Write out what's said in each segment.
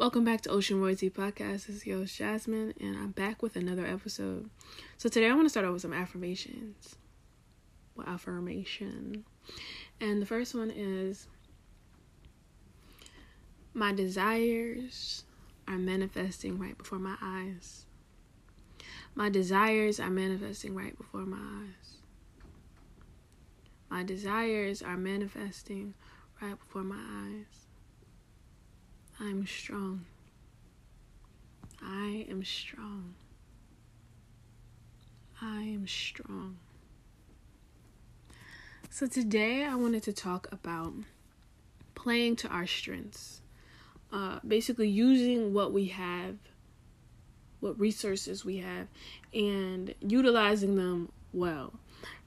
Welcome back to Ocean Royalty Podcast. This is your Jasmine, and I'm back with another episode. So today I want to start off with some affirmations. Well, affirmation, and the first one is: My desires are manifesting right before my eyes. My desires are manifesting right before my eyes. My desires are manifesting right before my eyes. I'm strong. I am strong. I am strong. So, today I wanted to talk about playing to our strengths. Uh, basically, using what we have, what resources we have, and utilizing them well.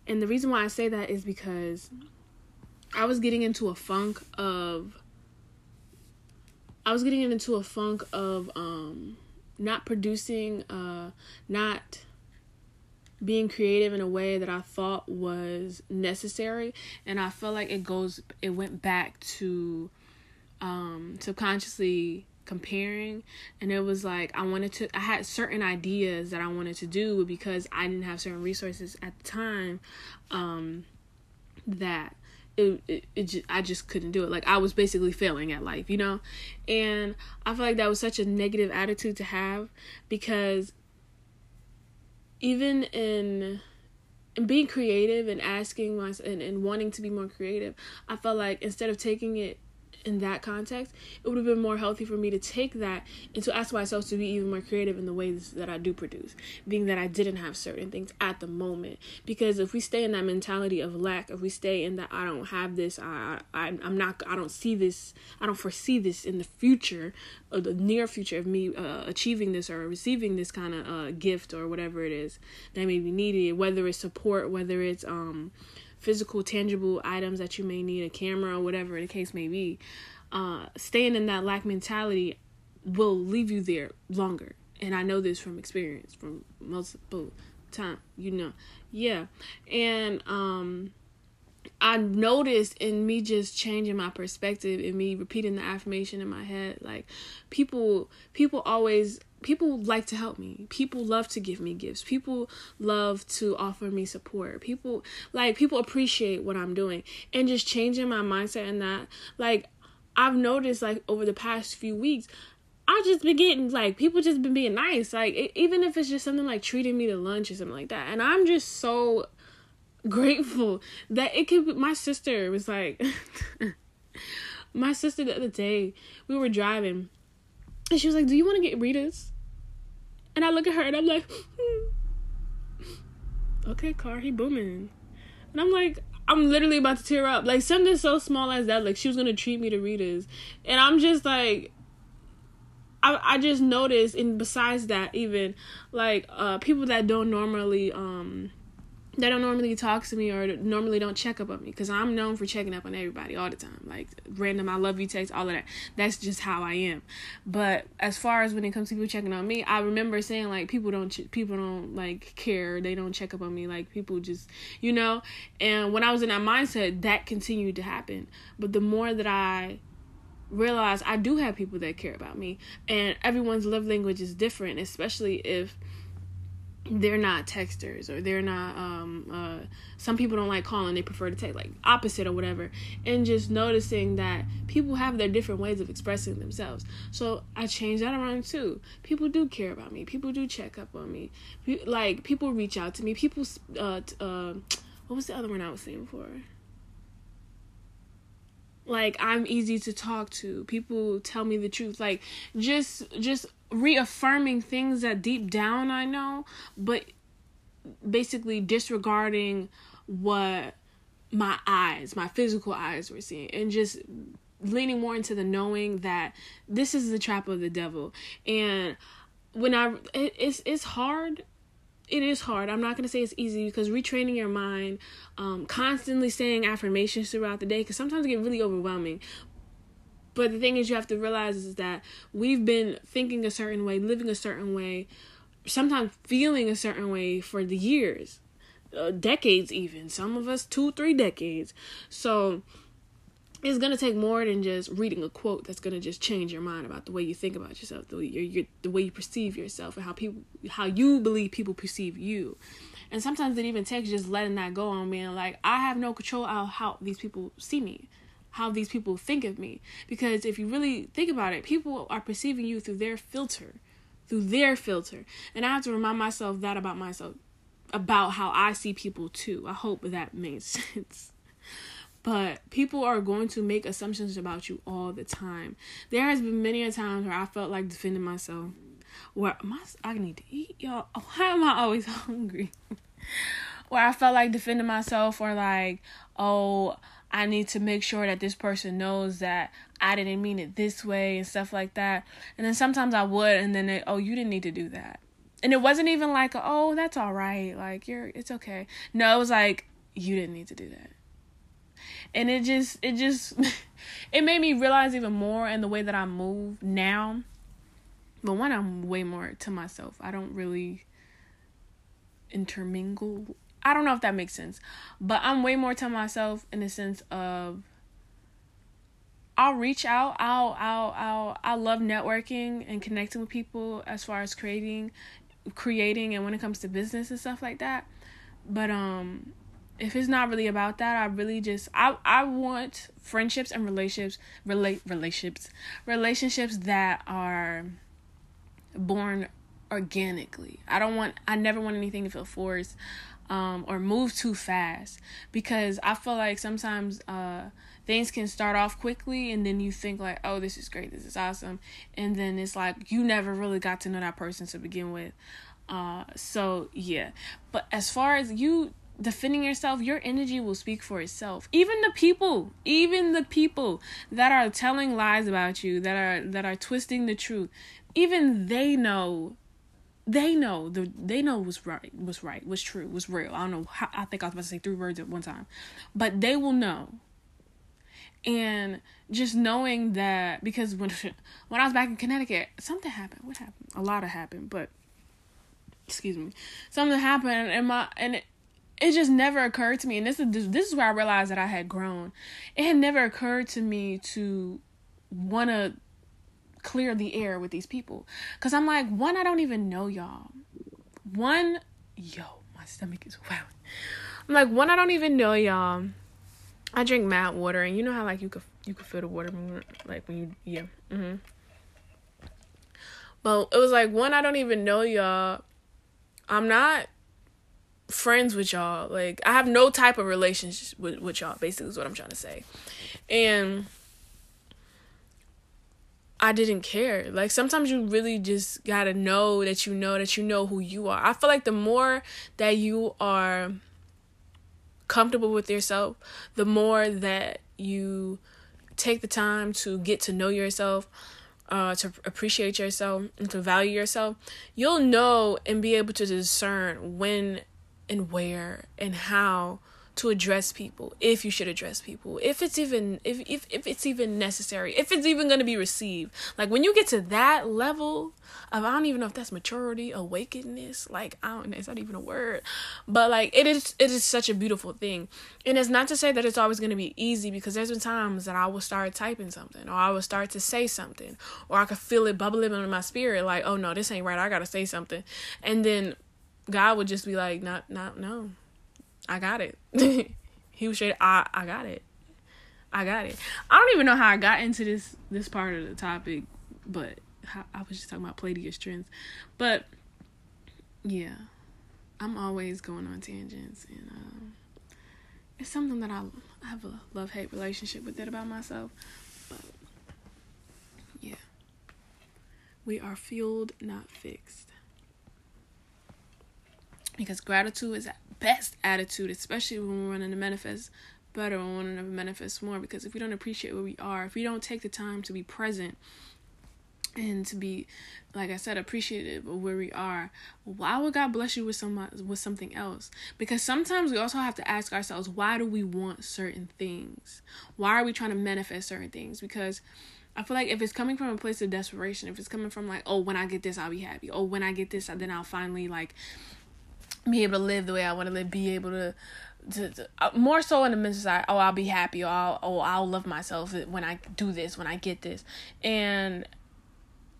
And the reason why I say that is because I was getting into a funk of I was getting into a funk of um not producing uh not being creative in a way that I thought was necessary. And I felt like it goes it went back to um subconsciously comparing. And it was like I wanted to I had certain ideas that I wanted to do because I didn't have certain resources at the time um that it, it, it just, I just couldn't do it. Like I was basically failing at life, you know? And I feel like that was such a negative attitude to have because even in in being creative and asking myself and, and wanting to be more creative, I felt like instead of taking it in that context, it would have been more healthy for me to take that and to ask myself to be even more creative in the ways that I do produce, being that I didn't have certain things at the moment. Because if we stay in that mentality of lack, if we stay in that I don't have this, I, I I'm not, I don't see this, I don't foresee this in the future, or the near future of me uh, achieving this or receiving this kind of uh, gift or whatever it is that may be needed, whether it's support, whether it's um physical, tangible items that you may need, a camera, or whatever the case may be, uh, staying in that lack mentality will leave you there longer. And I know this from experience, from multiple time, you know. Yeah. And um I noticed in me just changing my perspective and me repeating the affirmation in my head, like people people always people like to help me. People love to give me gifts. People love to offer me support. People like people appreciate what I'm doing. And just changing my mindset and that like I've noticed like over the past few weeks I've just been getting like people just been being nice like it, even if it's just something like treating me to lunch or something like that and I'm just so grateful that it could be, my sister was like my sister the other day we were driving and she was like do you want to get Rita's and I look at her and I'm like, hmm. okay, car, he booming. And I'm like, I'm literally about to tear up. Like something so small as that, like she was gonna treat me to Rita's. And I'm just like I I just noticed and besides that even like uh people that don't normally um they don't normally talk to me or normally don't check up on me because I'm known for checking up on everybody all the time. Like random, I love you text, all of that. That's just how I am. But as far as when it comes to people checking on me, I remember saying like people don't people don't like care. They don't check up on me. Like people just you know. And when I was in that mindset, that continued to happen. But the more that I realized I do have people that care about me, and everyone's love language is different, especially if they're not texters or they're not um uh some people don't like calling they prefer to text like opposite or whatever. And just noticing that people have their different ways of expressing themselves. So i changed that around too. People do care about me. People do check up on me. Like people reach out to me. People uh uh what was the other one i was saying before? Like i'm easy to talk to. People tell me the truth. Like just just reaffirming things that deep down i know but basically disregarding what my eyes my physical eyes were seeing and just leaning more into the knowing that this is the trap of the devil and when i it, it's it's hard it is hard. I'm not to say it's easy because retraining your mind, um, constantly saying affirmations throughout the day, because sometimes it get really overwhelming. But the thing is, you have to realize is that we've been thinking a certain way, living a certain way, sometimes feeling a certain way for the years, uh, decades even. Some of us two, three decades. So it's gonna take more than just reading a quote that's gonna just change your mind about the way you think about yourself, the way you the way you perceive yourself, and how people how you believe people perceive you. And sometimes it even takes just letting that go on being like, I have no control of how these people see me, how these people think of me. Because if you really think about it, people are perceiving you through their filter, through their filter. And I have to remind myself that about myself, about how I see people too. I hope that makes sense. But people are going to make assumptions about you all the time. There has been many a times where I felt like defending myself. Where my I need to eat, y'all. Why am I always hungry? where I felt like defending myself or like, oh, I need to make sure that this person knows that I didn't mean it this way and stuff like that. And then sometimes I would, and then they, oh, you didn't need to do that. And it wasn't even like, oh, that's all right. Like, you're, it's okay. No, it was like, you didn't need to do that and it just it just it made me realize even more in the way that I move now. But one, I'm way more to myself. I don't really intermingle. I don't know if that makes sense, but I'm way more to myself in the sense of I'll reach out. I'll I'll I'll I love networking and connecting with people as far as creating creating and when it comes to business and stuff like that. But um if it's not really about that, I really just I I want friendships and relationships relate relationships relationships that are born organically. I don't want I never want anything to feel forced um or move too fast. Because I feel like sometimes uh things can start off quickly and then you think like oh this is great this is awesome. And then it's like you never really got to know that person to begin with. Uh so yeah. But as far as you defending yourself, your energy will speak for itself. Even the people, even the people that are telling lies about you, that are that are twisting the truth, even they know they know the they know what's right was right was true was real. I don't know how i think i was about to say three words at one time. But they will know. And just knowing that because when when i was back in connecticut something happened. What happened? A lot of happened but excuse me. Something happened and my and it, it just never occurred to me. And this is this is where I realized that I had grown. It had never occurred to me to want to clear the air with these people cuz I'm like one I don't even know y'all. One yo, my stomach is wow. I'm like one I don't even know y'all. I drink mad water and you know how like you could you could feel the water like when you yeah. Mm-hmm. But it was like one I don't even know y'all. I'm not friends with y'all. Like I have no type of relationship with, with y'all, basically is what I'm trying to say. And I didn't care. Like sometimes you really just gotta know that you know that you know who you are. I feel like the more that you are comfortable with yourself, the more that you take the time to get to know yourself, uh, to appreciate yourself and to value yourself, you'll know and be able to discern when and where and how to address people if you should address people if it's even if if, if it's even necessary if it's even going to be received. Like when you get to that level of i don't even know if that's maturity awakeness like i don't know it's not even a word. But like it is it is such a beautiful thing. And it's not to say that it's always going to be easy because there's been times that i will start typing something or i will start to say something or i could feel it bubbling in my spirit like oh no this ain't right i gotta say something. And then God would just be like, not, not, no, I got it. he was straight, I, I got it. I got it. I don't even know how I got into this this part of the topic, but I was just talking about play to your strengths. But yeah, I'm always going on tangents, and um, it's something that I, I have a love hate relationship with that about myself. But yeah, we are fueled, not fixed because gratitude is best attitude, especially when we're wanting to manifest better, we're wanting to manifest more. Because if we don't appreciate where we are, if we don't take the time to be present and to be, like I said, appreciative of where we are, why would God bless you with some with something else? Because sometimes we also have to ask ourselves, why do we want certain things? Why are we trying to manifest certain things? Because I feel like if it's coming from a place of desperation, if it's coming from like, oh, when I get this, I'll be happy. Oh, when I get this, then I'll finally like be able to live the way I want to live, be able to to, to, uh, more so in the mental side. Oh, I'll be happy. Or I'll, oh, I'll love myself when I do this, when I get this, and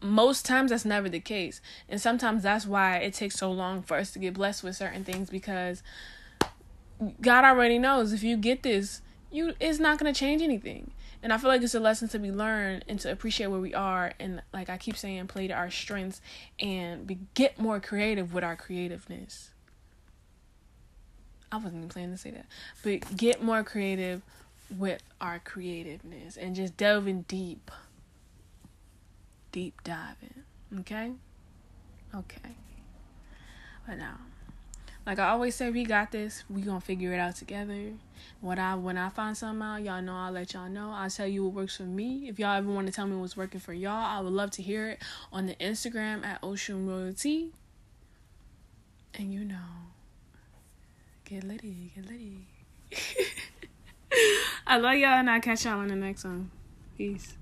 most times that's never the case, and sometimes that's why it takes so long for us to get blessed with certain things because God already knows if you get this, you it's not gonna change anything. And I feel like it's a lesson to be learned and to appreciate where we are and like I keep saying, play to our strengths and be, get more creative with our creativeness. I wasn't even planning to say that. But get more creative with our creativeness and just delving deep. Deep diving. Okay? Okay. But now like I always say, we got this. We gonna figure it out together. What I when I find something out, y'all know I'll let y'all know. I'll tell you what works for me. If y'all ever want to tell me what's working for y'all, I would love to hear it on the Instagram at Ocean Royalty. And you know, get litty, get litty. I love y'all, and I'll catch y'all on the next one. Peace.